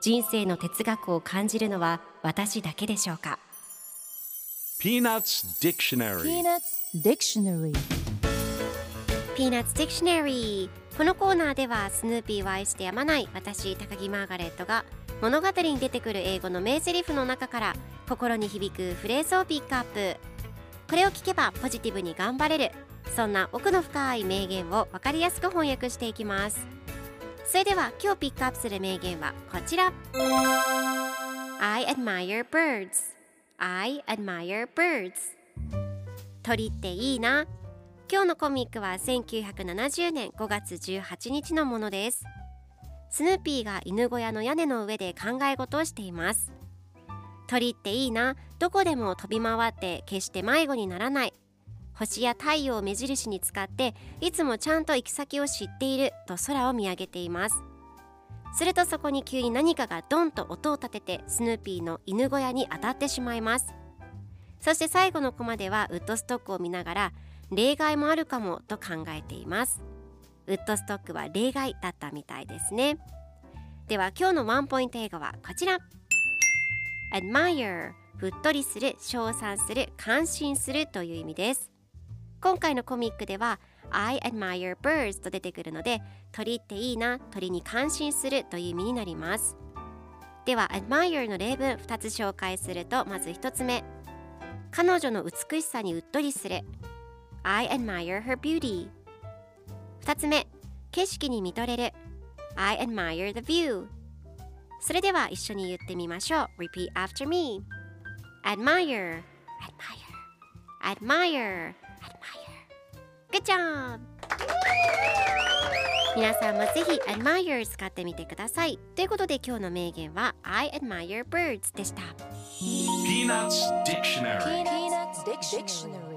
人生の哲学を感じるのは私だけでしょうか？Peanuts Dictionary. Peanuts Dictionary. Peanuts Dictionary このコーナーではスヌーピーを愛してやまない私高木マーガレットが物語に出てくる英語の名台詞の中から心に響くフレーズをピックアップ。これを聞けばポジティブに頑張れる。そんな奥の深い名言を分かりやすく翻訳していきますそれでは今日ピックアップする名言はこちら。I admire birds. I admire birds. 鳥っていいな。今日のコミックは1970年5月18日のものです。スヌーピーが犬小屋の屋根の上で考え事をしています。鳥っていいな。どこでも飛び回って決して迷子にならない。星や太陽を目印に使っていつもちゃんと行き先を知っていると空を見上げています。するとそこに急に何かがドンと音を立ててスヌーピーの犬小屋に当たってしまいます。そして最後のコマではウッドストックを見ながら例外もあるかもと考えています。ウッドストックは例外だったみたいですね。では今日のワンポイント英語はこちら。Admire ふっとりする称賛する感心するという意味です。今回のコミックでは I admire birds と出てくるので鳥っていいな鳥に感心するという意味になります。では admire の例文2つ紹介するとまず1つ目。彼女の美しさにうっとりする。I admire her beauty 2つ目。景色に見とれる。I admire the view それでは一緒に言ってみましょう。Repeat after me Admire Admire Admire Admire Good job! 皆さんもぜひ Admire 使ってみてくださいということで今日の名言は I admire birds でした Peanuts Dictionary Peanuts Dictionary